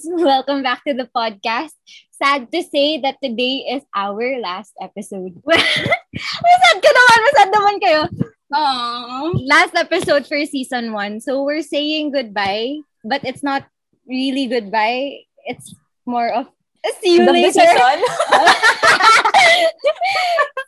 friends. Welcome back to the podcast. Sad to say that today is our last episode. Masad ka naman, masad naman kayo. Aww. Last episode for season one. So we're saying goodbye, but it's not really goodbye. It's more of see you The later.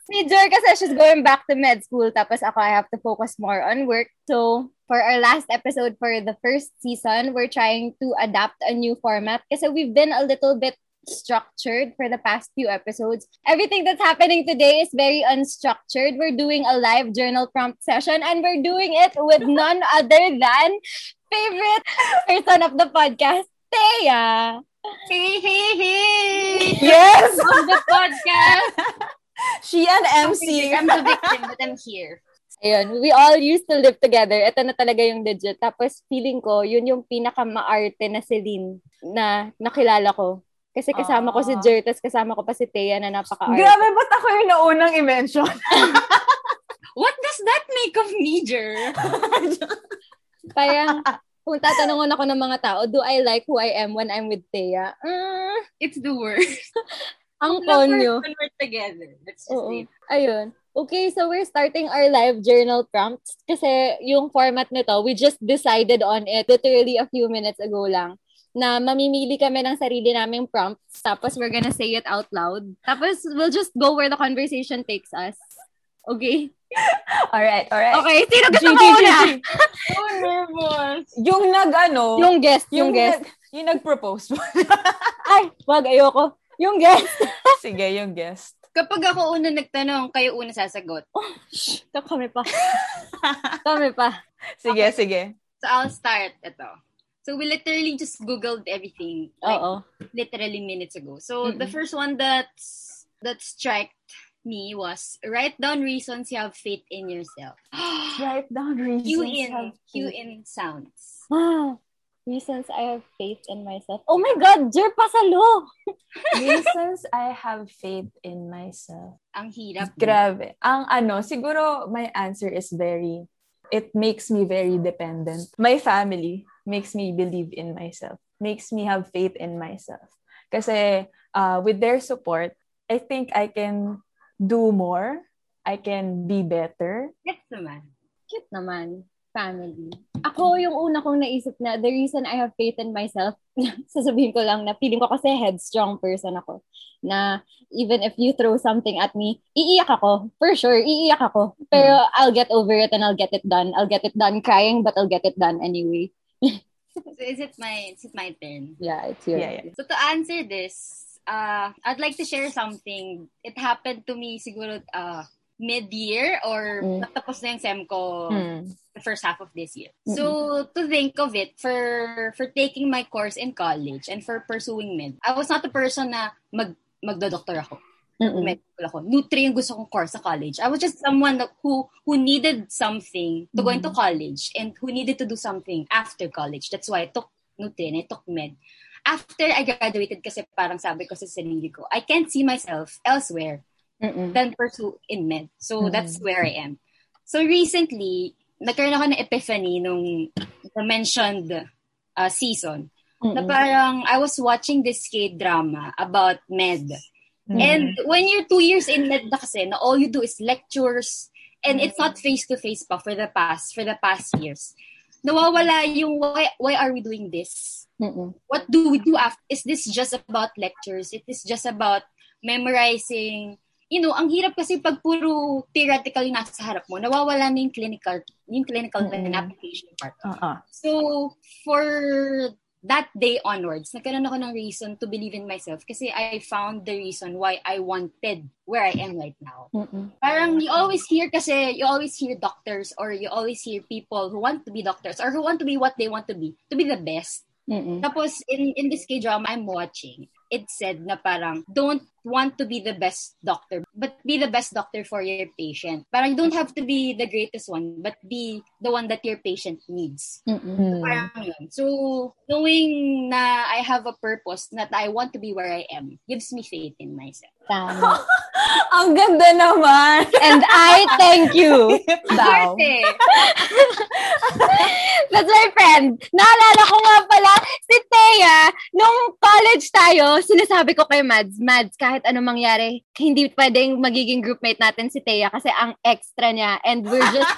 si Jer kasi she's going back to med school tapos ako I have to focus more on work. So, for our last episode for the first season, we're trying to adapt a new format kasi we've been a little bit structured for the past few episodes. Everything that's happening today is very unstructured. We're doing a live journal prompt session and we're doing it with none other than favorite person of the podcast, Thea. Hey, hey, hey! yes! On the podcast! She an MC. I'm the victim, but I'm here. Ayun, we all used to live together. Ito na talaga yung legit. Tapos feeling ko, yun yung pinaka-maarte na Celine na nakilala ko. Kasi kasama ko si Ah. Jer, tapos kasama ko pa si Thea na napaka-arte. Grabe, ba't ako yung naunang i-mention? What does that make of me, Jer? Parang, kung tatanungan ako ng mga tao, do I like who I am when I'm with Thea? Mm, It's the worst. ang konyo. When we're together. That's just Oo. it. Ayun. Okay, so we're starting our live journal prompts kasi yung format nito, we just decided on it literally a few minutes ago lang na mamimili kami ng sarili naming prompts tapos we're gonna say it out loud. Tapos we'll just go where the conversation takes us. Okay? Alright, alright. Okay, sino gusto mo una? So nervous. Yung nag, ano, Yung guest, yung, guest. nag- yung nag-propose. Ay, wag, ayoko. Yung guest. Sige, yung guest. Kapag ako una nagtanong, kayo una sasagot. Shh, kami pa. kami pa. Sige, sige. So I'll start ito. So we literally just Googled everything. Like, Oo. literally minutes ago. So Mm-mm. the first one that's that struck me was write down reasons you have faith in yourself. Write down reasons. Q in faith. in sounds. Reasons I have faith in myself. Oh my God, Jer Pasalo! Reasons I have faith in myself. Ang hirap. Grabe. Ang ano, siguro my answer is very, it makes me very dependent. My family makes me believe in myself, makes me have faith in myself. Kasi uh, with their support, I think I can do more. I can be better. Yes naman. Cute naman. Family. Ako, yung una kong naisip na, the reason I have faith in myself, sasabihin ko lang na feeling ko kasi headstrong person ako. Na even if you throw something at me, iiyak ako. For sure, iiyak ako. Pero I'll get over it and I'll get it done. I'll get it done crying, but I'll get it done anyway. So is it my is it my turn? Yeah, it's your Yeah, yeah. So to answer this, uh, I'd like to share something. It happened to me siguro uh, mid-year or Mm. natapos na yung SEM ko Hmm. the first half of this year. So to think of it for for taking my course in college and for pursuing med, I was not the person na mag magdodoktor ako. Mm-mm. Medical ako. Nutri yung gusto kong course sa college. I was just someone who who needed something to go into college and who needed to do something after college. That's why I took Nutri and I took med. After I graduated kasi parang sabi ko sa sarili ko, I can't see myself elsewhere Mm-mm. than pursue in med. So Mhm. that's where I am. So recently, nagkaroon ako ng epiphany nung the mentioned uh, season na Mm-mm. parang I was watching this K-drama about med. Hmm. And when you're two years in med na kasi, na all you do is lectures and it's not face-to-face pa for the past, for the past years. Nawawala yung why, why are we doing this? Mm-mm. what do we do after? Is this just about lectures? It is just about memorizing? You know, ang hirap kasi pag puro theoretical yung nasa harap mo, nawawala na yung clinical, yung clinical and application part. Uh-uh. So, for that day onwards, nagkaroon ako ng reason to believe in myself kasi I found the reason why I wanted where I am right now. Mm-mm. Parang you always hear kasi, you always hear doctors or you always hear people who want to be doctors or who want to be what they want to be, to be the best. Mm-mm. Tapos, in, in this K-drama I'm watching, it said na parang, don't want to be the best doctor, but be the best doctor for your patient. Parang you don't have to be the greatest one, but be the one that your patient needs. Mm-mm. Parang yun. So, knowing na I have a purpose, that I want to be where I am, gives me faith in myself. Tama. Ang ganda naman. And I thank you. Perfect! That's my friend. Naalala ko nga pala, si Thea, nung college tayo, sinasabi ko kay Mads, Mads, kahit anong mangyari, hindi pwedeng magiging groupmate natin si Thea kasi ang extra niya. And we're just,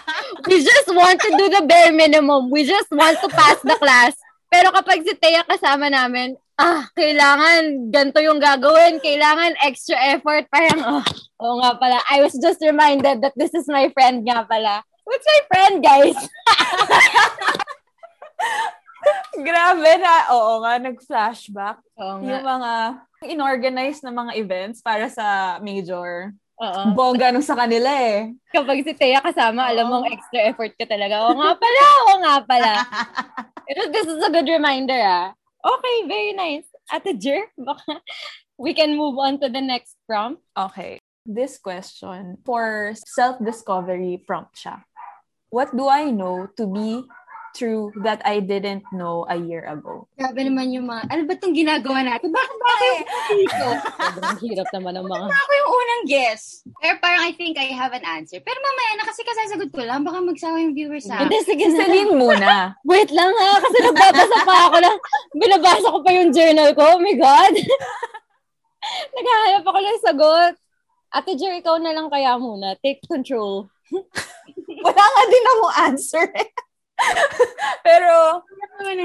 we just want to do the bare minimum. We just want to pass the class. Pero kapag si Thea kasama namin, ah, kailangan ganito yung gagawin. Kailangan extra effort. Parang, oh, oh nga pala. I was just reminded that this is my friend nga pala. What's my friend, guys? Grabe na. Oo nga, nag-flashback. Oo Yung mga inorganize na mga events para sa major. Oo. Bongga nung sa kanila eh. Kapag si Thea kasama, alam mong Oo. extra effort ka talaga. Oo nga pala, oo nga pala. Pero this is a good reminder, ah. Okay, very nice. Ate Jer, baka we can move on to the next prompt. Okay. This question for self-discovery prompt siya. What do I know to be true that I didn't know a year ago? Grabe naman yung mga, ano ba itong ginagawa natin? Bakit ba ako yung dito? Sobrang hirap naman ng mga... Ako yung unang guess. Pero parang I think I have an answer. Pero mamaya na kasi kasasagot ko lang, baka magsawa yung viewers sa Hindi, sige na. Celine muna. Wait lang ha, kasi nagbabasa pa ako lang. Binabasa ko pa yung journal ko. Oh my God. Naghahanap ako ng sagot. Ate Jer, ikaw na lang kaya muna. Take control. Wala nga din akong answer eh. Pero,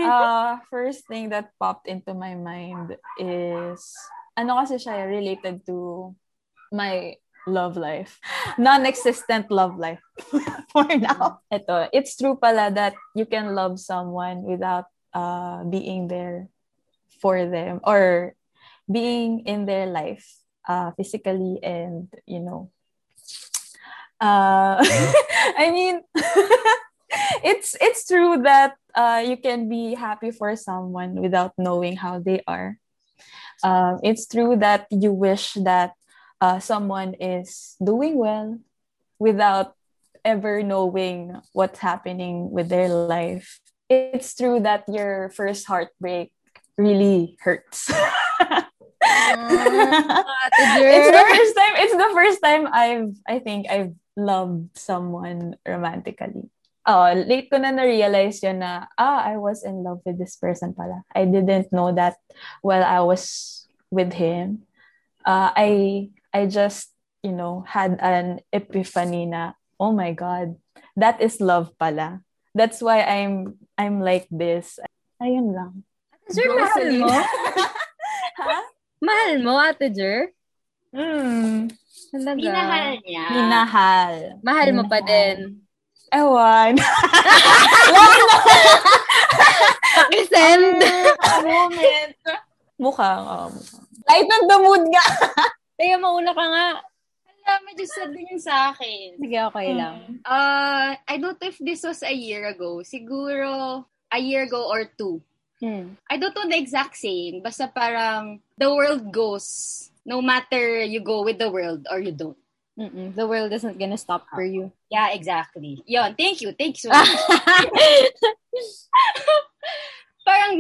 uh, first thing that popped into my mind is, ano kasi siya, related to my love life. Non-existent love life. For now. Ito, it's true pala that you can love someone without uh, being there for them or being in their life uh, physically and, you know, uh, I mean, it's it's true that uh, you can be happy for someone without knowing how they are. Um, it's true that you wish that uh, someone is doing well without ever knowing what's happening with their life. It's true that your first heartbreak really hurts. Ate it's the first time it's the first time I've I think I've loved someone romantically. Oh, late ko na na-realize yun na, ah, I was in love with this person pala. I didn't know that while I was with him. Uh, I I just, you know, had an epiphany na, oh my God, that is love pala. That's why I'm I'm like this. Ayun lang. Jer, mahal mo? ha? Mahal mo, Ate Jer? Hmm. Talaga. Minahal niya. Minahal. Mahal mo pa Minahal. din. Ewan. Pakisend. moment. Mukhang, oh, mukhang. Lighten the mood nga. Kaya mauna ka nga. Wala, medyo sad din yung sa akin. Sige, okay lang. Uh, I don't know if this was a year ago. Siguro a year ago or two. Hmm. I don't know the exact same. Basta parang the world goes no matter you go with the world or you don't. Mm-mm. The world isn't gonna stop for you. Yeah, exactly. Yon, thank you. Thank you so much. parang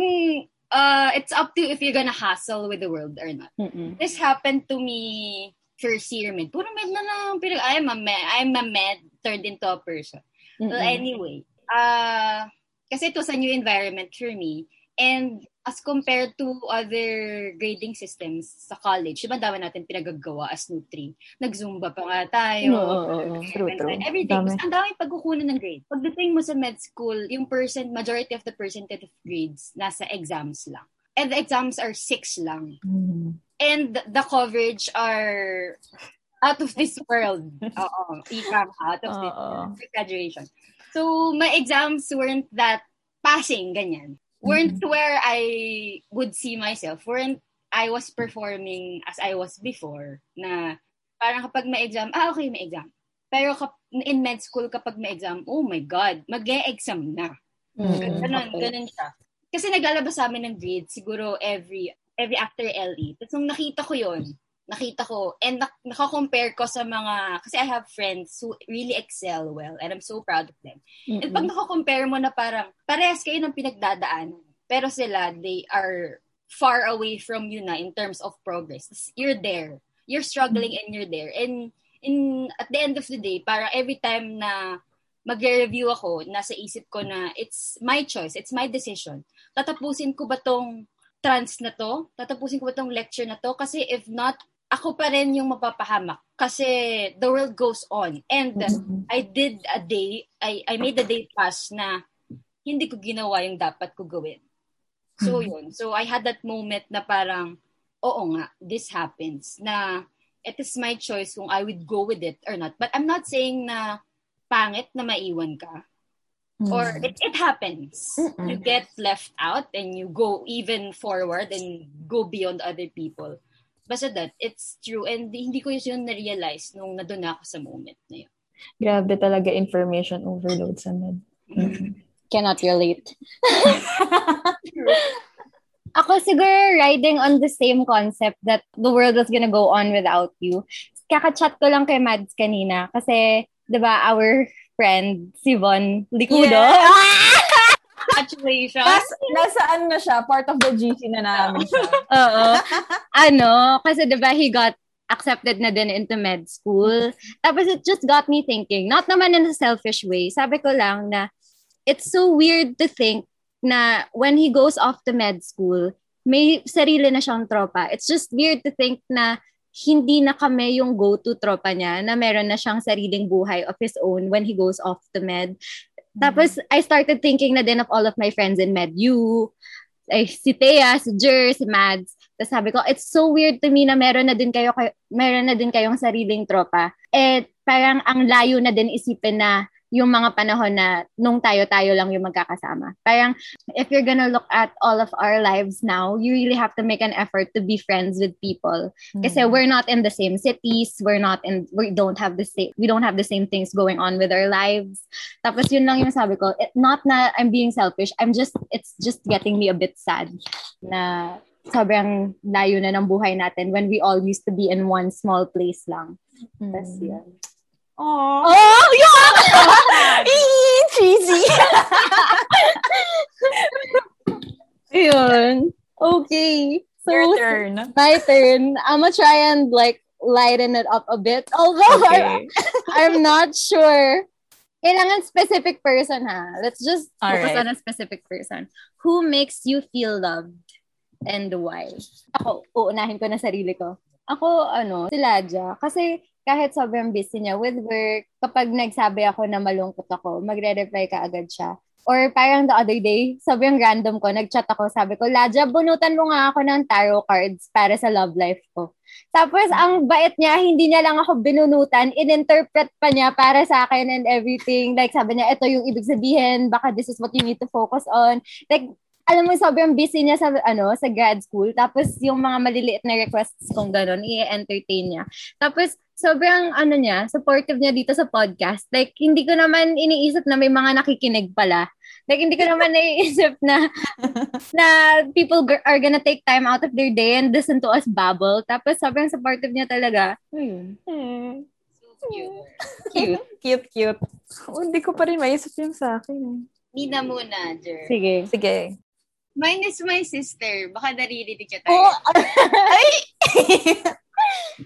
uh, it's up to you if you're gonna hustle with the world or not. Mm-mm. This happened to me first year med. Puro med na lang. Pero I'm a med. I'm a med turned into a person. Well, Mm-mm. anyway, uh, kasi it was a new environment for me. And as compared to other grading systems sa college, diba dami natin pinagagawa as Nutri? Nag-Zumba pa nga tayo. Oo, oo, oo. True, true. Everything. Dami. Ang daming pagkukunan ng grade. Pagdating mo sa med school, yung percent, majority of the percentage of grades, nasa exams lang. And the exams are six lang. Hmm. And the coverage are out of this world. Oo. Ika, out of this Oo. world. Graduation. So, my exams weren't that passing, ganyan. Weren't where I would see myself. Weren't I was performing as I was before na parang kapag may exam, ah, okay, may exam. Pero kap- in med school, kapag may exam, oh my God, mag-e-exam na. Mm, Ganon, okay. ganon siya. Kasi naglalabas sa amin ng grade, siguro every every after LE. Tapos nung nakita ko yon nakita ko, and nak- nakakompare ko sa mga, kasi I have friends who really excel well, and I'm so proud of them. Mm-hmm. And pag nakakompare mo na parang, parehas kayo ng pinagdadaanan, pero sila, they are far away from you na in terms of progress. You're there. You're struggling and you're there. And in at the end of the day, para every time na magre-review ako, nasa isip ko na it's my choice, it's my decision. Tatapusin ko ba tong trans na to? Tatapusin ko ba tong lecture na to? Kasi if not, ako pa rin yung mapapahamak kasi the world goes on. And mm-hmm. I did a day, I, I made a day pass na hindi ko ginawa yung dapat ko gawin. So mm-hmm. yun. So I had that moment na parang, oo nga, this happens. Na it is my choice kung I would go with it or not. But I'm not saying na pangit na maiwan ka. Mm-hmm. Or it, it happens. Mm-hmm. You get left out and you go even forward and go beyond other people. Basta that, it's true. And hindi ko yun na-realize nung nadun ako sa moment na yun. Grabe talaga information overload sa med. Mm-hmm. Cannot relate. Ako siguro riding on the same concept that the world is gonna go on without you. Kaka-chat ko lang kay Mads kanina kasi, di ba, our friend, si Von Licudo. Yeah. Congratulations. Nas, nasaan na siya? Part of the GC na namin siya. Oo. ano, kasi diba he got accepted na din into med school. Tapos it just got me thinking, not naman in a selfish way, sabi ko lang na it's so weird to think na when he goes off to med school, may sarili na siyang tropa. It's just weird to think na hindi na kami yung go-to tropa niya na meron na siyang sariling buhay of his own when he goes off to med. Tapos, I started thinking na din of all of my friends in MedU, ay, si Thea, si Jer, si Mads. Tapos sabi ko, it's so weird to me na meron na din kayo, meron na din kayong sariling tropa. Eh, parang ang layo na din isipin na yung mga panahon na nung tayo-tayo lang yung magkakasama. Parang, if you're gonna look at all of our lives now, you really have to make an effort to be friends with people. Mm-hmm. Kasi we're not in the same cities, we're not in, we don't have the same, we don't have the same things going on with our lives. Tapos yun lang yung sabi ko, it, not na I'm being selfish, I'm just, it's just getting me a bit sad na sobrang layo na ng buhay natin when we all used to be in one small place lang. Mm. Tapos yun. Oh, oh yun! Cheesy! Yun. Okay. So, Your turn. My turn. I'm gonna try and like lighten it up a bit. Although okay. I'm, I'm not sure. Kailangan specific person ha. Let's just All focus right. on a specific person. Who makes you feel loved and why? Ako, uunahin ko na sarili ko. Ako, ano, si Ladja. Kasi kahit sobrang busy niya with work, kapag nagsabi ako na malungkot ako, magre-reply ka agad siya. Or parang the other day, sobrang random ko, nag-chat ako, sabi ko, Ladja, bunutan mo nga ako ng tarot cards para sa love life ko. Tapos, ang bait niya, hindi niya lang ako binunutan, in-interpret pa niya para sa akin and everything. Like, sabi niya, ito yung ibig sabihin, baka this is what you need to focus on. Like, alam mo, sobrang busy niya sa, ano, sa grad school. Tapos, yung mga maliliit na requests kung gano'n, i-entertain niya. Tapos, sobrang ano niya, supportive niya dito sa podcast. Like, hindi ko naman iniisip na may mga nakikinig pala. Like, hindi ko naman naiisip na na people are gonna take time out of their day and listen to us babble. Tapos, sobrang supportive niya talaga. Hmm. Hmm. cute. cute. cute, cute. Oh, hindi ko pa rin maisip yung sa akin. Nina muna, Jer. Sige. Sige. Mine is my sister. Baka naririnig niya tayo. Oh, ay!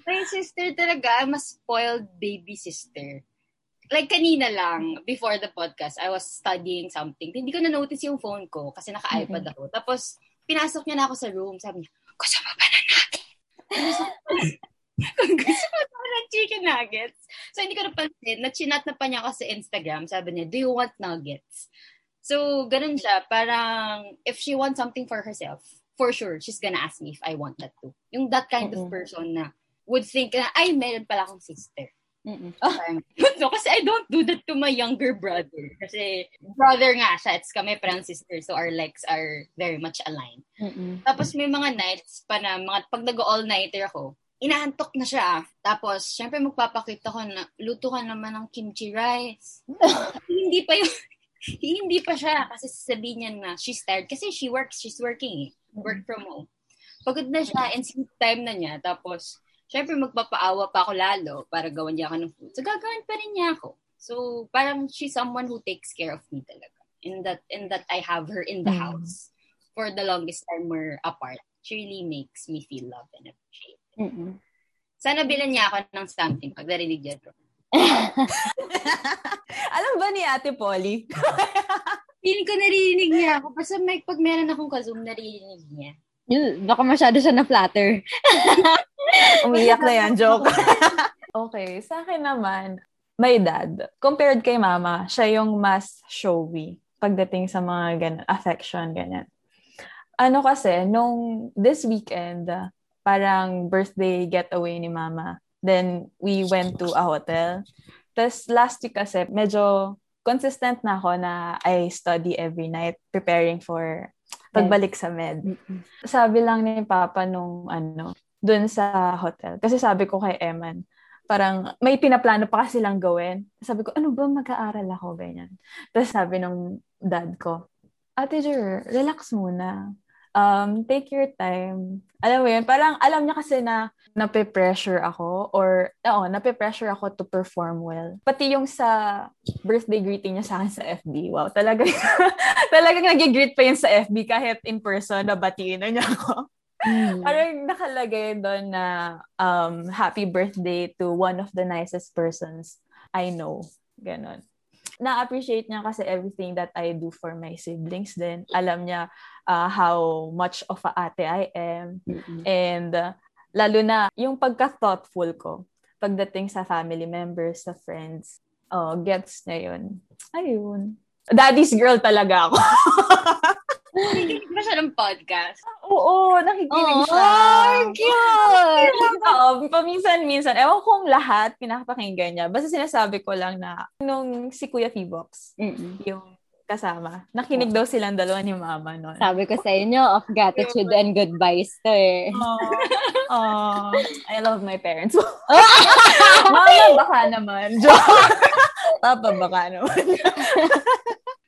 My sister talaga, mas spoiled baby sister. Like kanina lang, before the podcast, I was studying something. Hindi ko na-notice yung phone ko kasi naka-iPad ako. Tapos, pinasok niya na ako sa room. Sabi niya, gusto mo ba na? Kung gusto mo ba na chicken nuggets? So, hindi ko napansin. Na-chinat na pa niya ako sa Instagram. Sabi niya, do you want nuggets? So, ganun siya. Parang, if she wants something for herself, for sure, she's gonna ask me if I want that too. Yung that kind mm-hmm. of person na would think na, ay, meron pala akong sister. Mm-mm. Oh. so, kasi I don't do that to my younger brother. Kasi brother nga siya. It's kami parang sister. So, our likes are very much aligned. Mm-mm. Tapos, may mga nights pa na, mga, pag nag-all-nighter ako, inaantok na siya. Tapos, syempre magpapakita ko na, luto ka naman ng kimchi rice. hindi pa yung, hindi pa siya. Kasi sasabihin niya na she's tired. Kasi she works, she's working eh work from home. Pagod na siya and sleep time na niya. Tapos, syempre magpapaawa pa ako lalo para gawan niya ako ng food. So, gagawin pa rin niya ako. So, parang she's someone who takes care of me talaga. In that, in that I have her in the mm. house for the longest time we're apart. She really makes me feel love and appreciate. Mm-mm. Sana bilan niya ako ng something pag narinig niya Alam ba ni Ate Polly? Feeling ko naririnig niya ako. Basta may, pag meron akong ka-zoom, naririnig niya. Yun, baka masyado siya na-flatter. Umiyak na yan, joke. okay, sa akin naman, my dad, compared kay mama, siya yung mas showy pagdating sa mga ganun, affection, ganyan. Ano kasi, nung this weekend, parang birthday getaway ni mama. Then, we went to a hotel. Tapos, last week kasi, medyo consistent na ako na I study every night preparing for pagbalik sa med. Sabi lang ni Papa nung ano, dun sa hotel. Kasi sabi ko kay Eman, parang may pinaplano pa kasi lang gawin. Sabi ko, ano ba mag-aaral ako, ganyan. Tapos sabi nung dad ko, Ate Jer, relax muna um, take your time. Alam mo yun, parang alam niya kasi na nape-pressure ako or, oo, nape-pressure ako to perform well. Pati yung sa birthday greeting niya sa akin sa FB, wow, talaga, talagang nag-greet pa yun sa FB kahit in person, nabatiin na niya ako. Mm. Parang nakalagay doon na um, happy birthday to one of the nicest persons I know. Ganon na-appreciate niya kasi everything that I do for my siblings din. Alam niya uh, how much of a ate I am. Mm-hmm. And uh, lalo na yung pagka-thoughtful ko pagdating sa family members, sa friends. Oh, gets na yun. Ayun. Daddy's girl talaga ako. Nakikinig ba siya ng podcast? Oo, nakikinig oh, siya. Oh, cute! Oo, paminsan-minsan. Ewan kong lahat pinapakinggan niya. Basta sinasabi ko lang na nung si Kuya T-Box, yung kasama. Nakinig daw silang dalawa ni Mama noon. Sabi ko sa inyo, of gratitude and goodbyes to eh. Oh, oh, I love my parents. Mama, baka naman. Papa, baka naman.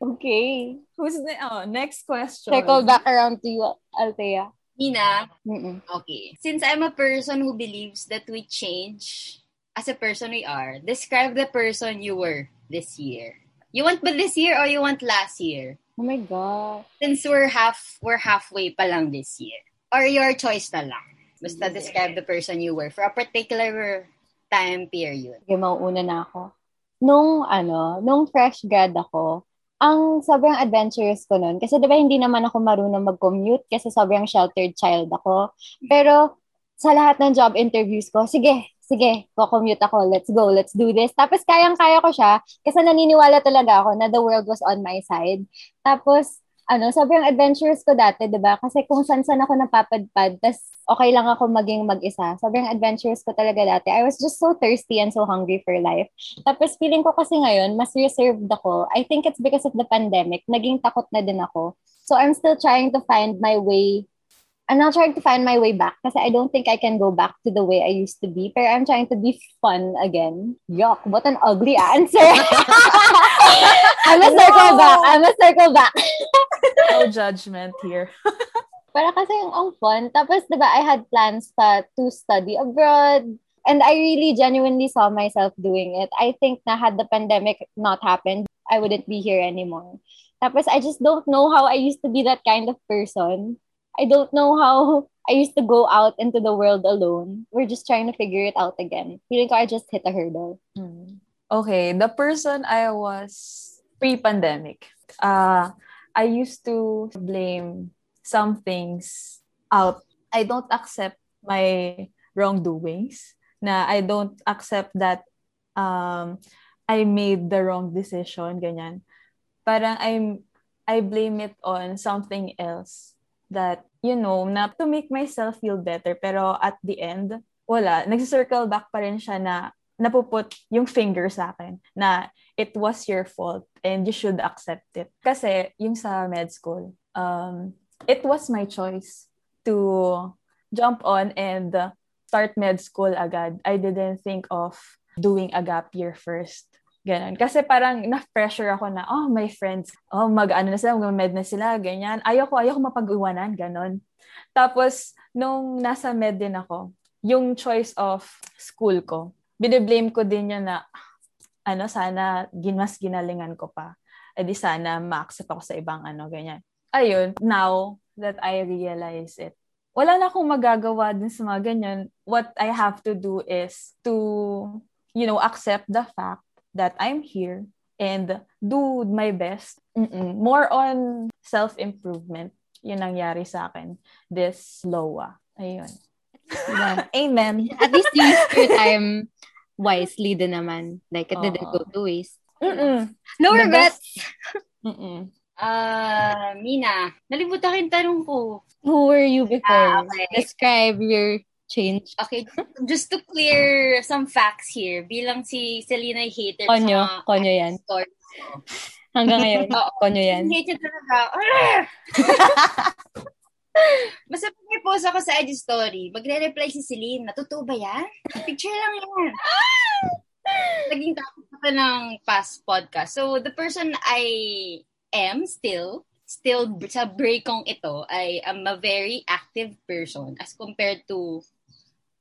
Okay. Who's the, oh, next question. Circle back around to you, Althea. Nina? Mm-mm. Okay. Since I'm a person who believes that we change as a person we are, describe the person you were this year. You want ba this year or you want last year? Oh my God. Since we're half, we're halfway pa lang this year. Or your choice na lang. Basta describe the person you were for a particular time period. Okay, mauuna na ako. Nung, ano, nung fresh grad ako, ang sobrang adventurous ko noon. Kasi diba hindi naman ako marunong mag-commute kasi sobrang sheltered child ako. Pero sa lahat ng job interviews ko, sige, sige, ko-commute ako, let's go, let's do this. Tapos kayang-kaya ko siya kasi naniniwala talaga ako na the world was on my side. Tapos ano, sobrang adventurous ko dati, 'di ba? Kasi kung saan-saan ako napapadpad, tas okay lang ako maging mag-isa. Sobrang adventurous ko talaga dati. I was just so thirsty and so hungry for life. Tapos feeling ko kasi ngayon, mas reserved ako. I think it's because of the pandemic. Naging takot na din ako. So I'm still trying to find my way I'm not trying to find my way back because I don't think I can go back to the way I used to be. But I'm trying to be fun again. Yuck, what an ugly answer. I'm a circle no. back. I'm a circle back. no judgment here. Para kasi yung ang fun. Tapos, di ba, I had plans to, to study abroad. And I really genuinely saw myself doing it. I think na had the pandemic not happened, I wouldn't be here anymore. Tapos, I just don't know how I used to be that kind of person I don't know how I used to go out into the world alone. We're just trying to figure it out again. Feeling ko I just hit a hurdle. Hmm. Okay, the person I was pre-pandemic, uh, I used to blame some things out. I don't accept my wrongdoings. Na I don't accept that um, I made the wrong decision, ganyan. Parang I'm I blame it on something else that, you know, na to make myself feel better. Pero at the end, wala. Nag-circle back pa rin siya na napuput yung finger sa akin na it was your fault and you should accept it. Kasi yung sa med school, um, it was my choice to jump on and start med school agad. I didn't think of doing a gap year first. Ganon. Kasi parang na-pressure ako na, oh, my friends, oh, mag-ano na sila, mag-med na sila, ganyan. Ayoko, ayoko mapag-iwanan, ganon. Tapos, nung nasa med din ako, yung choice of school ko, biniblame ko din yun na, ano, sana mas ginalingan ko pa. E di sana ma-accept ako sa ibang ano, ganyan. Ayun, now that I realize it, wala na akong magagawa din sa mga ganyan. What I have to do is to, you know, accept the fact that I'm here and do my best. Mm-mm. More on self-improvement. Yun nangyari sa akin this LOA. Ayun. Yeah. Amen. At least you used your time wisely din naman. Like, it didn't go to waste. Mm-mm. No The regrets. Mm-mm. Ah, Mina, nalimutan ko yung tanong ko. Who were you before? Ah, okay. Describe your change. Okay, just to clear some facts here, bilang si Selena ay hater Konyo. sa Konyo yan. story. Hanggang ngayon. Oo. Konyo yan. Ang hate niya talaga. Basta pag may post ako sa IG story, magre-reply si Celine, natotoo ba yan? Picture lang yan. Naging topic ako ng past podcast. So, the person I am still, still sa break kong ito, I am a very active person as compared to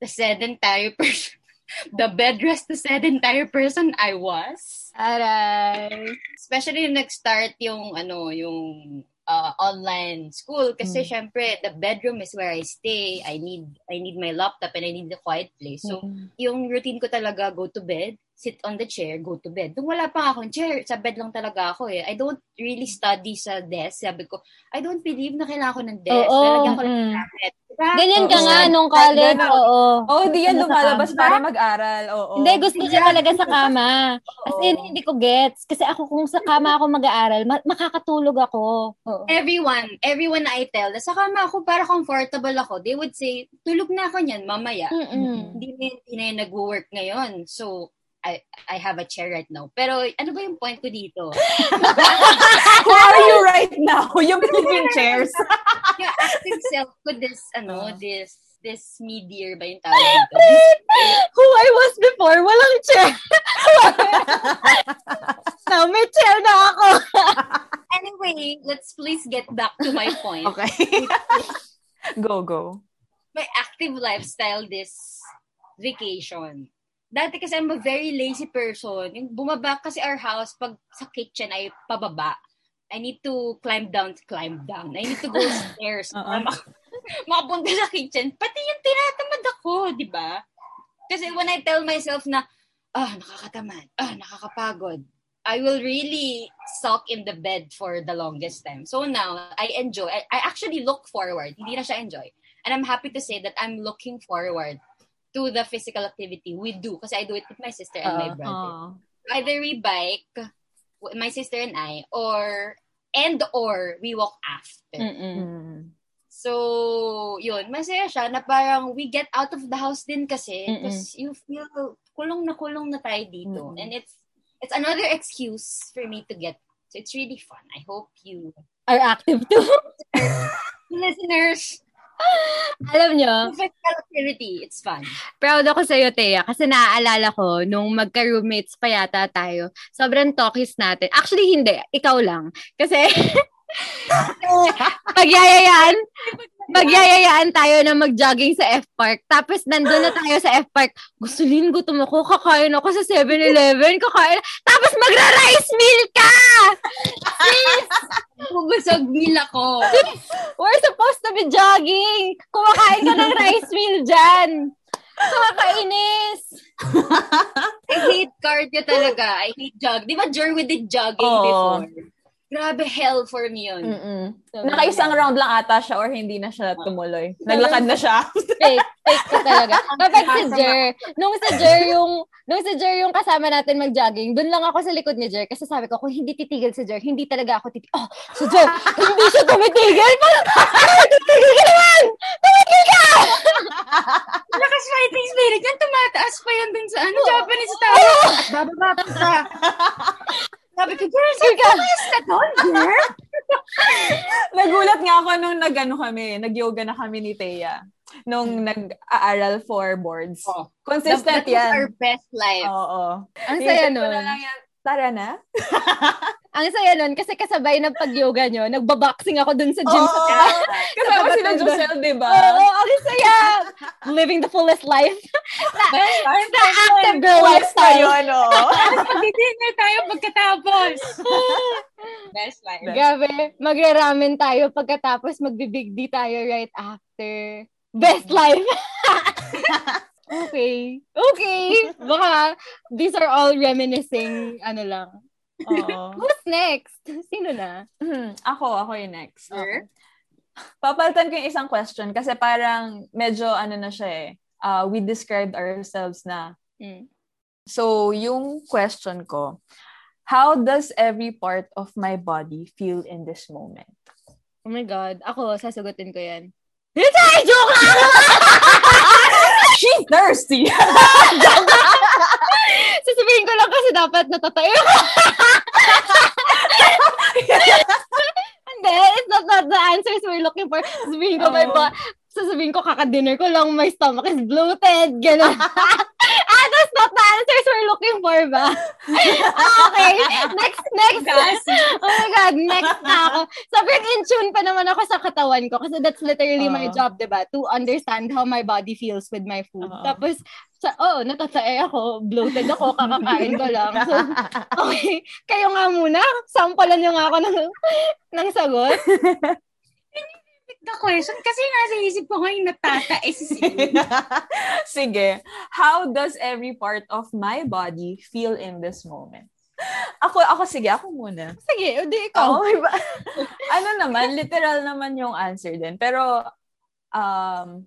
the sedentary person. the bed rest the sedentary person I was. Aray. Especially yung nag-start yung ano, yung uh, online school kasi Mm. syempre the bedroom is where I stay. I need I need my laptop and I need the quiet place. So Mm. yung routine ko talaga go to bed, sit on the chair, go to bed. Nung wala pa akong chair, sa bed lang talaga ako eh. I don't really study sa desk. Sabi ko, I don't believe na kailangan ko ng desk. Oo. Lalagyan ko ng mm. tablet. Diba? Ganyan ka Oo. nga nung college. Ganun. Oo. Oh, di yan lumalabas kama. para mag-aral. Oo. Hindi, gusto niya talaga sa kama. As in, Oo. hindi ko gets. Kasi ako kung sa kama ako mag-aaral, ma- makakatulog ako. Oo. everyone, everyone na I tell, na sa kama ako para comfortable ako, they would say, tulog na ako niyan mamaya. Mm-mm. Hindi na, hindi na nag-work ngayon. So, I I have a chair right now. Pero ano ba yung point ko dito? Who are you right now? Yung flipping chairs. yung active self ko this, ano, Ah. this, this mid-year ba yung tawag dito? Who I was before, walang chair. Now, may chair na ako. Anyway, let's please get back to my point. Okay. go, go. my active lifestyle this vacation. Dati kasi I'm a very lazy person. Yung bumaba kasi our house, pag sa kitchen ay pababa. I need to climb down, climb down. I need to go stairs para Oo. mak- makapunta sa kitchen. Pati yung tinatamad ako, di ba? Kasi when I tell myself na, ah, nakakatamad, ah, nakakapagod, I will really sulk in the bed for the longest time. So now, I enjoy, I, I actually look forward. Hindi na siya enjoy. And I'm happy to say that I'm looking forward to the physical activity we do kasi I do it with my sister and my Oo. brother. Oh. Either we bike, my sister and I, or and or we walk after. Mm-mm. Mm. So, yun, masaya siya na parang we get out of the house din kasi because you feel kulong na kulong na tayo dito. Mm-mm. And it's it's another excuse for me to get so it's really fun. I hope you Are active too. listeners Alam nyo, physical activity, it's fun. proud ako sa'yo, Thea. Kasi naaalala ko, nung magka-roommates pa yata tayo, sobrang talkies natin. Actually, hindi. Ikaw lang. Kasi, magyayayaan, magyayayaan tayo na mag-jogging sa F-Park. Tapos, nandun na tayo sa F-Park. Gusto lin, gutom ako. Kakain ako sa 7-Eleven. Kakain. Tapos, magra-rice meal ka! Bubusog meal ako. We're supposed to be jogging. Kumakain ka ng rice meal dyan. Kakainis. I hate cardio talaga. I hate jog. Di ba Jer, we did jogging Oo. before? Grabe, hell for me yun. Mm-mm. Nakaisang round lang ata siya or hindi na siya tumuloy. Naglakad na siya. fake. Fake talaga. Kapag si Jer, nung si Jer yung, nung si Jer yung kasama natin mag-jogging, dun lang ako sa likod ni Jer kasi sabi ko, kung hindi titigil si Jer, hindi talaga ako titigil. Oh, si Jer, hindi siya tumitigil. Parang, ah, titigil ka naman! Tumigil ka! Lakas fighting spirit yan, tumataas pa yan dun sa ano, Japanese. At bababa pa sa... Sabi ko, girl, saan ka doon, girl? Nagulat nga ako nung nag-ano kami, nag-yoga na kami ni Thea. Nung nag-aaral for boards. Oh. Consistent That was yan. our best life. Oo. Ang saya Minsan ko nun. na lang yan tara na. Ang saya nun, kasi kasabay ng pag-yoga nyo, nagbaboxing ako dun sa gym Oo, sa. Kasama sila Josel, di ba? Oo, ang saya! Living the fullest life. Best life The active girl lifestyle. tayo, no? Mag-dinner tayo pagkatapos. Best life. Grabe, magra-ramen tayo pagkatapos magbibig di tayo right after. Best life! Okay. Okay. Baka these are all reminiscing, ano lang. Oo. Who's next? Sino na? Hmm, ako, ako yung next. Sure. Papalitan ko yung isang question kasi parang medyo ano na siya eh. Uh, we described ourselves na. Mm. So, yung question ko, how does every part of my body feel in this moment? Oh my God. Ako, sasagutin ko yan. Hindi! Joke lang! She's thirsty! Sasabihin ko lang kasi dapat natatayo. Hindi, it's not, not the answers we're looking for. Sasabihin ko, may Oo. ba, sasabihin ko, kaka-dinner ko lang, my stomach is bloated, gano'n. ah, that's not the answers we're looking for ba? okay, next, next. oh my God, next na ako. Sobrang in tune pa naman ako sa katawan ko kasi that's literally my Oo. job, diba? To understand how my body feels with my food. Oo. Tapos, sa, oh, natatae ako, bloated ako, kakakain ko lang. So, okay, kayo nga muna, sampalan nyo nga ako ng, ng sagot. The question, kasi nasa isip ko ngayon natatae si Celine. Sige. How does every part of my body feel in this moment? Ako, ako sige, ako muna. Sige, edi ikaw. Oo, may ba- ano naman, literal naman yung answer din. Pero, um,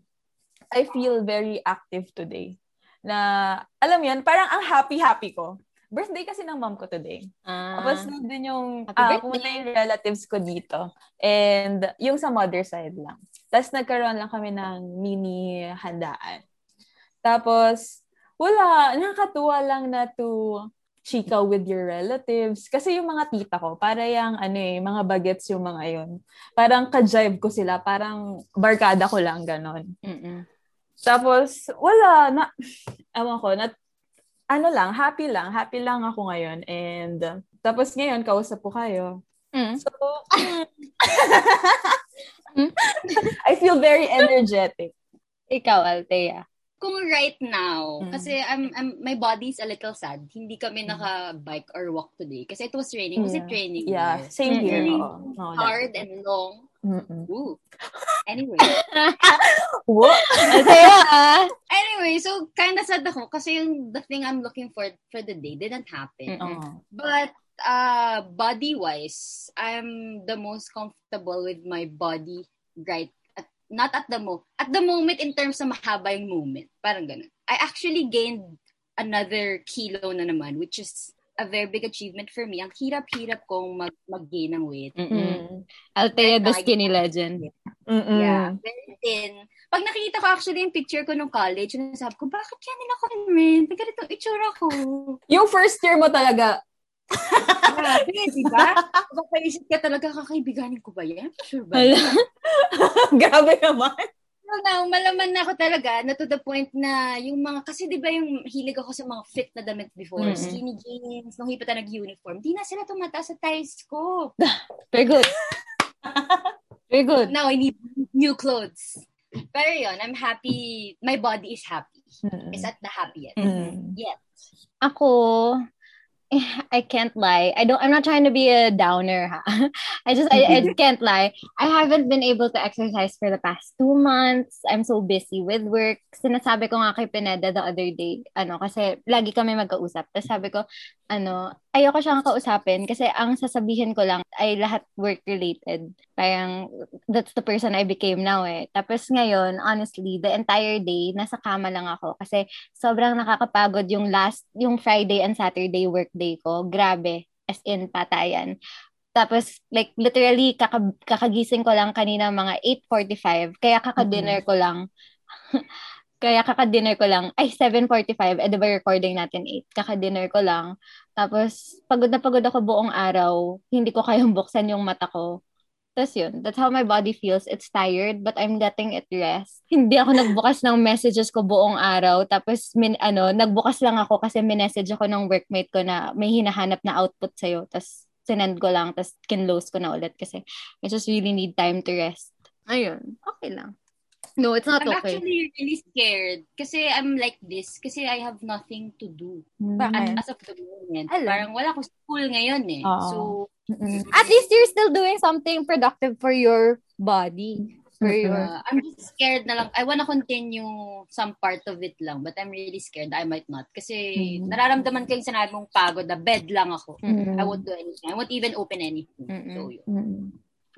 I feel very active today. Na, alam yan, parang ang happy-happy ko. Birthday kasi ng mom ko today. Ah. Tapos nandun yung, Happy ah, birthday! pumunta yung relatives ko dito. And yung sa mother side lang. Tapos nagkaroon lang kami ng mini handaan. Tapos, wala, nakakatuwa lang na to chika with your relatives. Kasi yung mga tita ko, para yung ano eh, mga bagets yung mga yun. Parang ka-jive ko sila, parang barkada ko lang, ganon. Mm-mm. Tapos, wala, na, ewan ko, na, ano lang, happy lang, happy lang ako ngayon. And, uh, tapos ngayon, kausap ko kayo. Mm. So, I feel very energetic. Ikaw, Althea. Kung right now, Mm. kasi I'm, I'm, my body's a little sad. Hindi kami naka-bike or walk today. Kasi it was raining. Was it Yeah. raining? Yeah, there? same here. Really oo. Oo, Hard and long. Mm-mm. Ooh. Anyway. What? Anyway, so kind of sad ako kasi yung the thing I'm looking for for the day didn't happen. Mm. Oo. But uh body-wise, I'm the most comfortable with my body right at, not at the mo at the moment in terms of mahaba yung moment. Parang ganun. I actually gained another kilo na naman, which is a very big achievement for me. Ang hirap-hirap kong mag, mag-gain ng weight. Mm-mm. Mm. Althea, the skinny legend. Mm-mm. Yeah, very thin. Pag nakita ko actually yung picture ko nung college, yung sabi ko, bakit yan nila ko rin? Ganito itsura ko? Yung first year mo talaga, Grabe, di ba? Papaisip ka talaga, kakaibiganin ko ba yan? Sure ba? Grabe naman. So now, malaman na ako talaga na to the point na yung mga, kasi di ba yung hilig ako sa mga fit na damit before, Mm-mm. skinny jeans, nung hipa nag-uniform, di na sila tumataas sa thighs ko. Very good. Very good. Now, I need new clothes. Pero yun, I'm happy, my body is happy. Mm. Is at the happiest. Mm. Yeah. Ako, I can't lie. I don't. I'm not trying to be a downer. Ha? I just. I, I can't lie. I haven't been able to exercise for the past two months. I'm so busy with work. Sinasabi ko nga kay Pineda the other day, ano, kasi lagi kami magkausap. Tapos sabi ko, ano, ayoko siyang kausapin kasi ang sasabihin ko lang ay lahat work-related. Parang, that's the person I became now eh. Tapos ngayon, honestly, the entire day, nasa kama lang ako kasi sobrang nakakapagod yung last, yung Friday and Saturday workday ko. Grabe. As in, patayan. Tapos, like, literally, kaka- kakagising ko lang kanina mga 8.45. Kaya kaka-dinner ko lang. kaya kaka-dinner ko lang. Ay, 7.45. Eh, diba recording natin 8? Kaka-dinner ko lang. Tapos, pagod na pagod ako buong araw. Hindi ko kayang buksan yung mata ko. Tapos yun, that's how my body feels. It's tired, but I'm letting it rest. Hindi ako nagbukas ng messages ko buong araw. Tapos, min, ano, nagbukas lang ako kasi minessage ako ng workmate ko na may hinahanap na output sa'yo. Tapos, sinend ko lang, tapos kinlose ko na ulit kasi I just really need time to rest. Ayun, okay lang. No, it's not I'm okay. actually really scared kasi I'm like this kasi I have nothing to do. Bakit? As of the moment. Alam. Parang wala akong school ngayon eh. Oo. So, Mm-mm. At least you're still doing something productive for your body. For your... uh, I'm just scared na lang. I wanna continue some part of it lang but I'm really scared I might not. Kasi Mm. nararamdaman ko yung sinabi mong pagod na bed lang ako. Mm. I won't do anything. I won't even open anything. Mm-mm. So, yun. Mm-mm.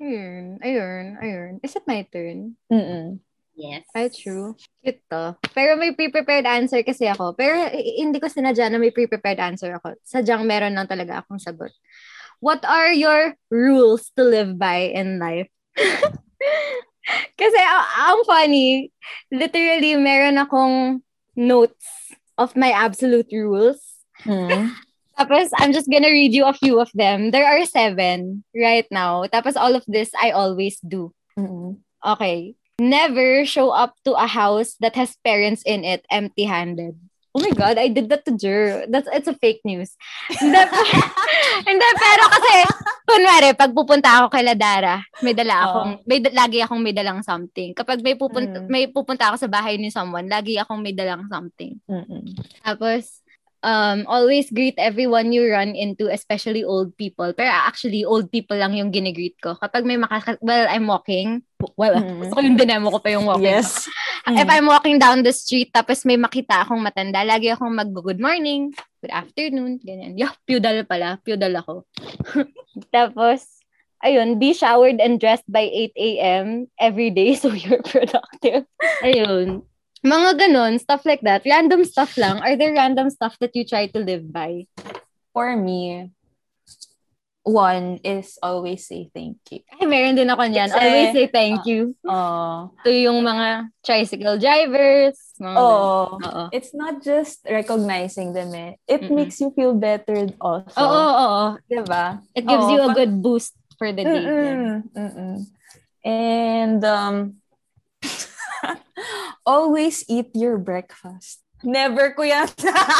Ayun, ayun, ayun. Is it my turn? Mm-mm. Yes. Ay, true. Cute to. Pero may pre-prepared answer kasi ako. Pero hindi ko sinadya na may pre-prepared answer ako. Sadyang meron lang talaga akong sagot. What are your rules to live by in life? kasi ang funny, literally meron akong notes of my absolute rules. Mm. Tapos, I'm just gonna read you a few of them. There are seven right now. Tapos, all of this, I always do. Mm-mm. Okay. Never show up to a house that has parents in it empty-handed. Oh my God, I did that to Jer. That's, it's a fake news. Hindi, hindi, pero kasi, kunwari, pag pupunta ako kay Ladara, may dala akong, may, da- lagi akong may dalang something. Kapag may pupunta, Mm. may pupunta ako sa bahay ni someone, lagi akong may dalang something. Mm-mm. Tapos, um, always greet everyone you run into, especially old people. Pero actually, old people lang yung ginigreet ko. Kapag may makaka... Well, I'm walking. Well, Mm. gusto ko yung dinemo ko pa yung walking. Yes. If I'm walking down the street, tapos may makita akong matanda, lagi akong mag-good morning, good afternoon, ganyan. Yo, feudal pala. Feudal ako. tapos, ayun, be showered and dressed by 8 a.m. every day so you're productive. Ayun. Mga ganun, stuff like that. Random stuff lang. Are there random stuff that you try to live by? For me, one is always say thank you. Ay, meron din ako niyan. Kasi- Always say thank you. Oh. To yung mga tricycle drivers. Mga Oh. Oo. It's not just recognizing them eh. It Mm-mm. makes you feel better also. Oo, oo, oo. Diba? It gives Oo, you a good boost for the day. Mm-mm. Mm-mm. And um, always eat your breakfast. Never ko yan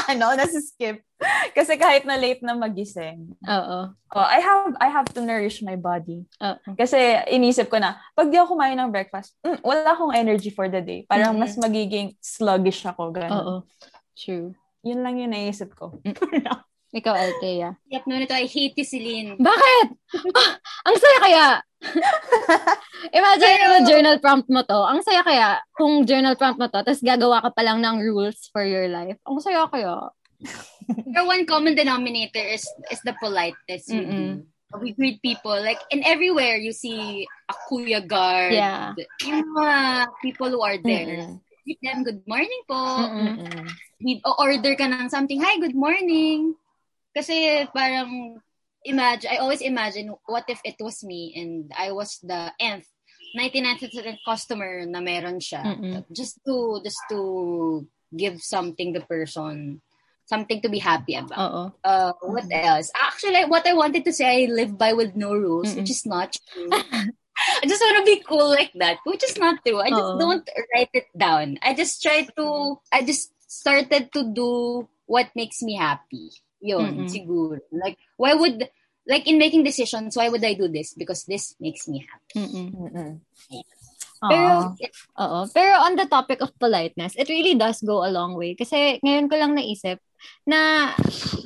ano, nasi-skip. Kasi kahit na late na magising. Oo. Oh, I have I have to nourish my body. Oo. Kasi inisip ko na, pag di ako kumain ng breakfast, mm, wala akong energy for the day. Parang Mhm. mas magiging sluggish ako. Oo. Ganun. True. Yun lang yung naisip ko. Ikaw, Althea. Yep, no, nito, I hate you, Celine. Bakit? Ah, ang saya kaya. Imagine Pero- journal prompt mo to. Ang saya kaya kung journal prompt mo to, tapos gagawa ka pa lang ng rules for your life. Ang saya kaya. Pero one common denominator is is the politeness. Mm-mm. We greet people. Like, in everywhere, you see a kuya guard. Yeah. Yung mga people who are there. Mm-mm. Greet them, good morning po. Mm-mm. We, order ka ng something, hi, good morning. Kasi parang, imagine, I always imagine, what if it was me and I was the nth 99th customer na meron siya. Mm-mm. Just to, just to give something the person, something to be happy about. Oo. Uh, what else? Actually, what I wanted to say, I live by with no rules, Mm-mm. which is not true. I just want to be cool like that, which is not true. I just Oo. don't write it down. I just try to, I just started to do what makes me happy. Yun, Mm-mm. siguro. Like, why would, like in making decisions, why would I do this? Because this makes me happy. Mm-mm. Mm-mm. Pero, Aw. oo. Pero on the topic of politeness, it really does go a long way. Kasi ngayon ko lang naisip na,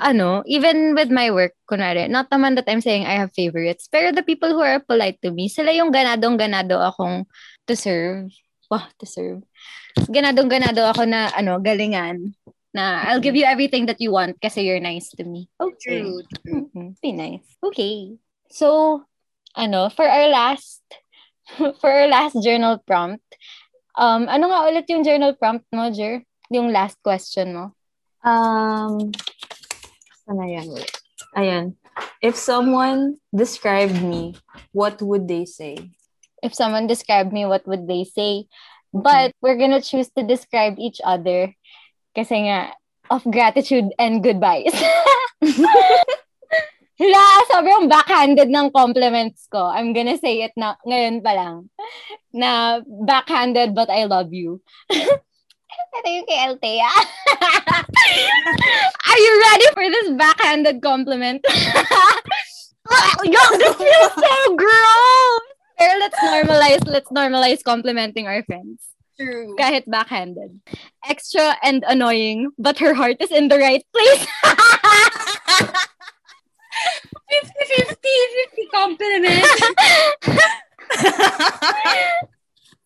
ano, even with my work, kunwari, not naman that I'm saying I have favorites, pero the people who are polite to me, sila yung ganadong-ganado akong to serve. Wow, to serve. Ganadong-ganado ako na, ano, galingan. Na, I'll give you everything that you want kasi you're nice to me. Okay. True, true. Mhm. Be nice. Okay. So, ano, for our last for our last journal prompt, um, ano nga ulit yung journal prompt mo, Jer? Yung last question mo. Um, sana yan? Ayan. If someone described me, what would they say? If someone described me, what would they say? But we're gonna choose to describe each other kasi nga, of gratitude and goodbyes. Hala, sobrang backhanded ng compliments ko. I'm gonna say it na ngayon pa lang. Na backhanded but I love you. Ito yung kay Althea. Are you ready for this backhanded compliment? Yo, this feels so gross! Pero let's normalize, let's normalize complimenting our friends. True. Kahit backhanded. Extra and annoying, but her heart is in the right place. 50-50, 50 compliment.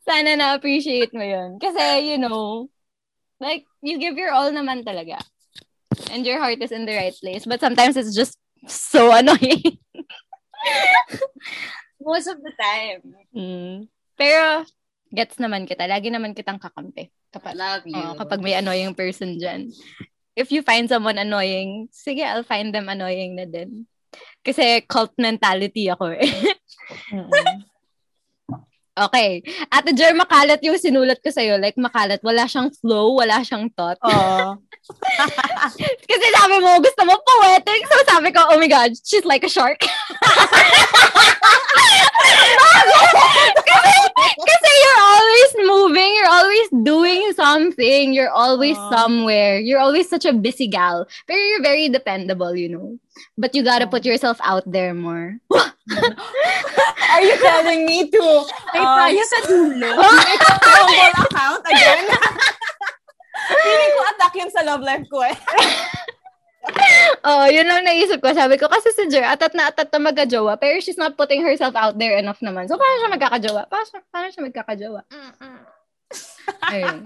Sana na-appreciate mo yun. Kasi, you know, like, you give your all naman talaga. And your heart is in the right place. But sometimes it's just so annoying. Most of the time. Mm. Pero, gets naman kita. Lagi naman kitang kakampi. Kapag, Love you. oh, kapag may annoying person dyan. If you find someone annoying, sige, I'll find them annoying na din. Kasi cult mentality ako eh. Mm-mm. okay. Ate Jer, makalat yung sinulat ko sa'yo. Like, makalat. Wala siyang flow, wala siyang thought. Oo. Kasi sabi mo, gusto mo poetic. So sabi ko, oh my God, she's like a shark. kasi, kasi you're always moving, you're always doing something, you're always Aw. somewhere. You're always such a busy gal. Pero you're very dependable, you know. But you gotta put yourself out there more. Are you telling me to May um, tayo sa dulo. a Bumble account again? Feeling ko attack yun sa love life ko eh. Oh, yun lang naisip ko. Sabi ko, kasi si Jer, atat na atat na magkajowa, pero she's not putting herself out there enough naman. So, paano siya magkakajowa? Paano siya, paano siya magkakajowa? Ayun.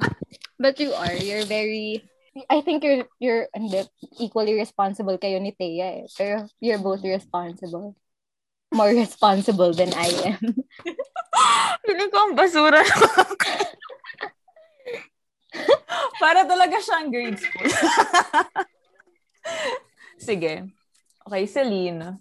But you are. You're very... I think you're you're hindi, equally responsible kayo ni Thea eh. Pero you're both responsible. More responsible than I am. Feeling ko ang basura. Para talaga siyang grade school. Sige. Okay, Celine.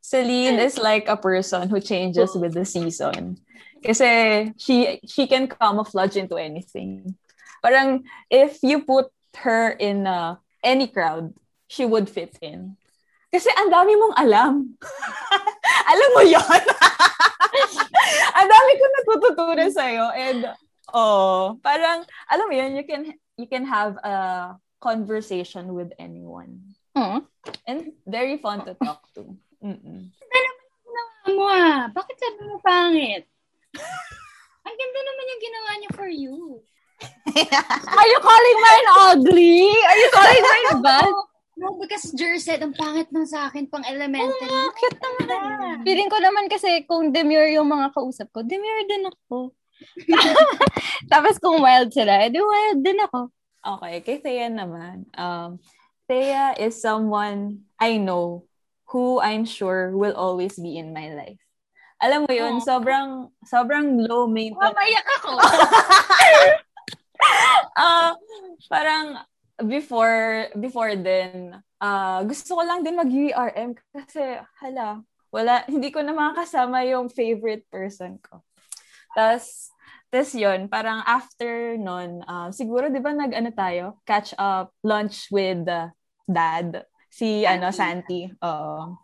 Celine is like a person who changes with the season. Kasi she she can camouflage into anything. Parang if you put her in uh, any crowd, she would fit in. Kasi ang dami mong alam. alam mo yon ang dami ko natututunan sa'yo. And, oh, parang, alam mo yun, you can, you can have a conversation with anyone. Hmm. And very fun to talk to. Mm-mm. mo ah. Bakit sabi mo pangit? Ang ganda naman yung ginawa niya for you. Are you calling mine ugly? Are you calling mine bad? No, because Jer said, ang pangit ng sa akin pang elementary. Oh, cute naman. Feeling ko naman kasi kung demure yung mga kausap ko, demure din ako. Tapos kung wild sila, edi wild din ako. Okay, kay Thea naman. Um, Thea is someone I know who I'm sure will always be in my life. Alam mo yun, Oh. sobrang, sobrang low maintenance. Mamayak ako. Ah, parang before before din, ah gusto ko lang din mag-URM kasi hala, wala hindi ko na makakasama yung favorite person ko. Tas tas yun, parang after nun, um, siguro 'di ba nag-ano tayo, catch up lunch with uh, dad, si ano Santi. Oo.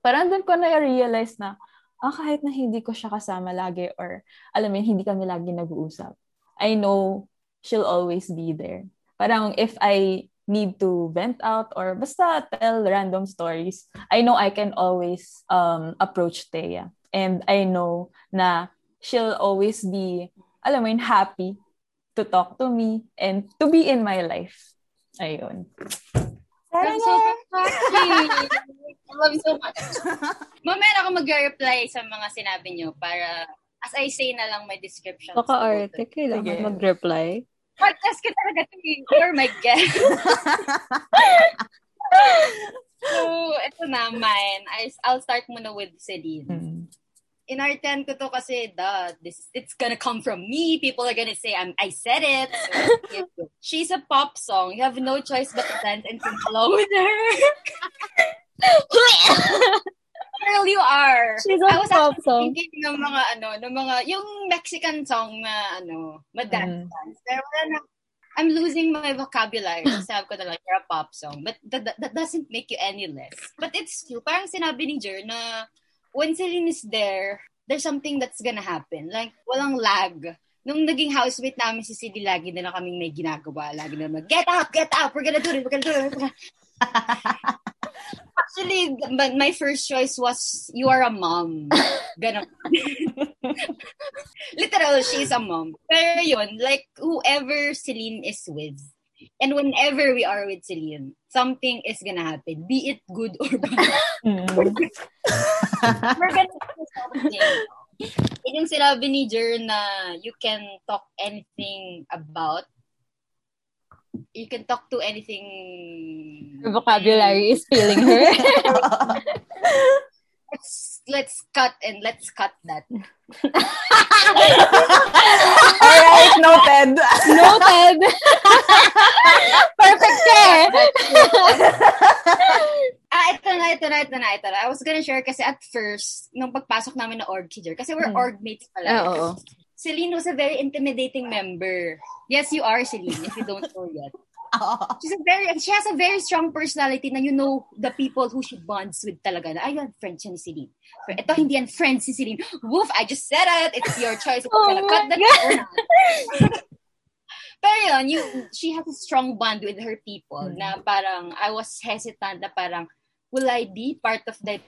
Parang doon ko na-realize na ah, kahit na hindi ko siya kasama lagi or alam mo hindi kami lagi nag-uusap. I know she'll always be there. Parang if I need to vent out or basta tell random stories, I know I can always um, approach Thea. And I know na she'll always be, alam mo yun, happy to talk to me and to be in my life. Ayun. I'm so happy. I love you so much. Mamaya ako mag-reply sa mga sinabi niyo para as I say na lang may description. Baka-arte, kailangan Sige. mag-reply. Podcast ka talaga to me. You're my guest. so, ito na mine. I'll start muna with Celine. Mm. In our 10 ko to kasi, duh, this, it's gonna come from me. People are gonna say, I'm, I said it. So, she's a pop song. You have no choice but to dance and sing along with her. Girl, you are. She's a I was pop song. thinking ng mga ano, ng mga, yung Mexican song na ano, madance Mm. dance. Pero wala na, I'm losing my vocabulary. Sabi ko na lang, you're a pop song. But that, that, that doesn't make you any less. But it's true. Parang sinabi ni Jer na when Celine is there, there's something that's gonna happen. Like, walang lag. Nung naging housemate namin si Celine, lagi na lang kaming may ginagawa. Lagi na lang, get up, get up, we're gonna do it, we're gonna do it. Actually, my first choice was, you are a mom. Ganon. Literal, she's a mom. Pero yun, like, whoever Celine is with, and whenever we are with Celine, something is gonna happen. Be it good or bad. Mm. We're gonna do something. Yun yung sinabi ni Jer na you can talk anything about you can talk to anything. Her vocabulary is failing her. let's cut and let's cut that. All right, noted. Noted. Perfect share. ah, ito na, ito na, ito na, ito na. I was gonna share kasi at first, nung pagpasok namin na org teacher, kasi we're hmm. org mates pala. Oo. Oh, oh. Celine was a very intimidating member. Yes, you are Celine, if you don't know yet. She's a very, she has a very strong personality na you know the people who she bonds with talaga. Na, ayun, friend siya ni Celine. Pero ito, hindi yan friend si Celine. Woof, I just said it. It's your choice you're gonna oh cut that. Pero yun, you, she has a strong bond with her people mm. na parang, I was hesitant na parang, will I be part of that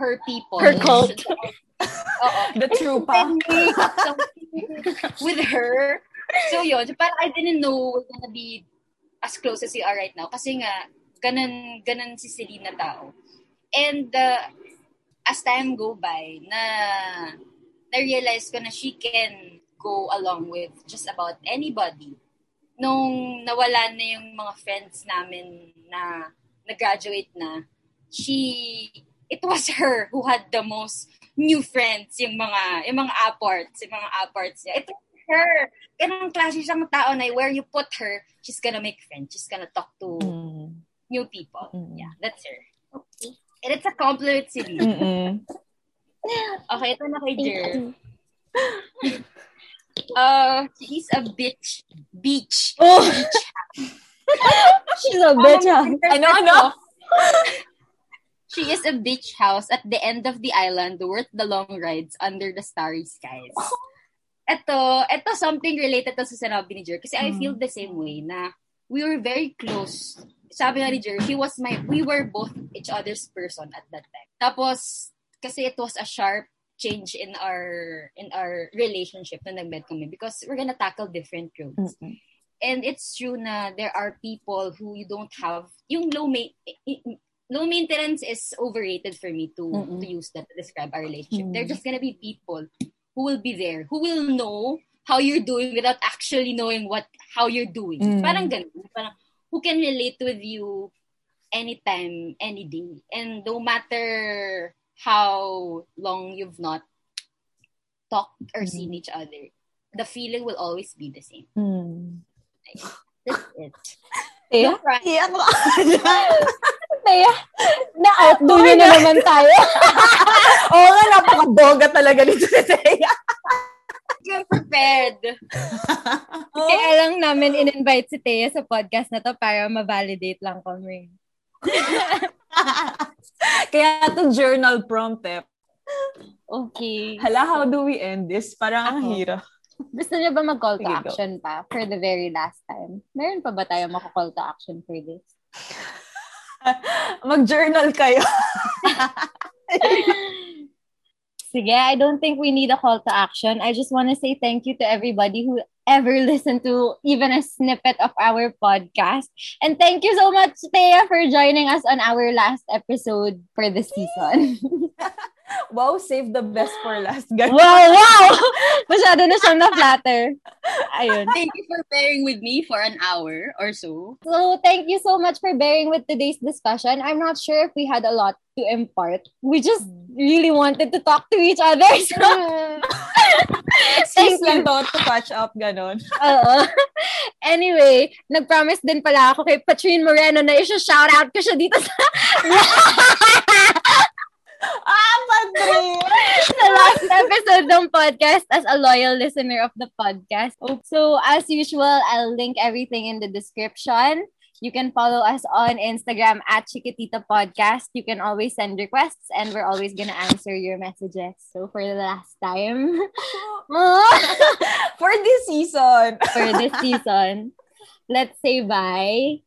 her people? Her cult. Oo. The true pa. with her. So yun, parang I didn't know we're gonna be as close as we are right now. Kasi nga, ganun, ganun si Selena tao. And uh, as time go by, na na-realize ko na she can go along with just about anybody. Nung nawala na yung mga friends namin na nag-graduate na, she, it was her who had the most new friends, yung mga, yung mga apparts, yung mga apparts niya. It was her. Ganang klase siyang tao na where you put her, she's gonna make friends. She's gonna talk to mm. new people. Mm. Yeah, that's her. Okay. And it's a compliment to me. Okay, ito na kay Jer. uh, he's a bitch. Beach. Oh! Beach. She's a bitch. Ano, ano? She is a beach house at the end of the island worth the long rides under the starry skies. Ito, ito something related to sa sinabi ni Jer. Kasi mm. I feel the same way na we were very close. Sabi nga ni Jer, he was my, we were both each other's person at that time. Tapos, kasi it was a sharp change in our in our relationship na nag-met kami because we're gonna tackle different roads. Mm-hmm. And it's true na there are people who you don't have, yung low ma- low maintenance is overrated for me to mm-hmm. to use that to describe our relationship. Mm-hmm. They're just gonna be people who will be there, who will know how you're doing without actually knowing what how you're doing. Mm. Parang ganun. Parang who can relate with you anytime, any day. And no matter how long you've not talked or mm. seen each other, the feeling will always be the same. Mm. That's it. Mo. Taya, na-outdo na naman tayo. Oo nga, napaka-boga talaga nito si Taya. You're prepared. Kaya lang namin in-invite si Taya sa podcast na to para ma-validate lang kami. Kaya to journal prompt eh. Okay. Hala, how do we end this? Parang ang hirap. Gusto niyo ba mag-call to Sige, action go. pa for the very last time? Meron pa ba tayo maka-call to action for this? Mag-journal kayo. Sige, I don't think we need a call to action. I just want to say thank you to everybody who ever listened to even a snippet of our podcast. And thank you so much, Thea, for joining us on our last episode for the season. wow, save the best for last. Ganun. Wow, wow! Masyado na siyang na-flatter. Ayun. Thank you for bearing with me for an hour or so. So, thank you so much for bearing with today's discussion. I'm not sure if we had a lot to impart. We just really wanted to talk to each other. So, Thank lang to, to catch up, ganon. Oo. Anyway, nag-promise din pala ako kay Patrine Moreno na isa-shout out ko siya dito sa ah, Padre! sa last episode episode ng podcast as a loyal listener of the podcast. So, as usual, I'll link everything in the description. You can follow us on Instagram at Chiquitita Podcast. You can always send requests and we're always going to answer your messages. So for the last time, for this season, for this season, let's say bye.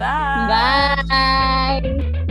Bye. Bye.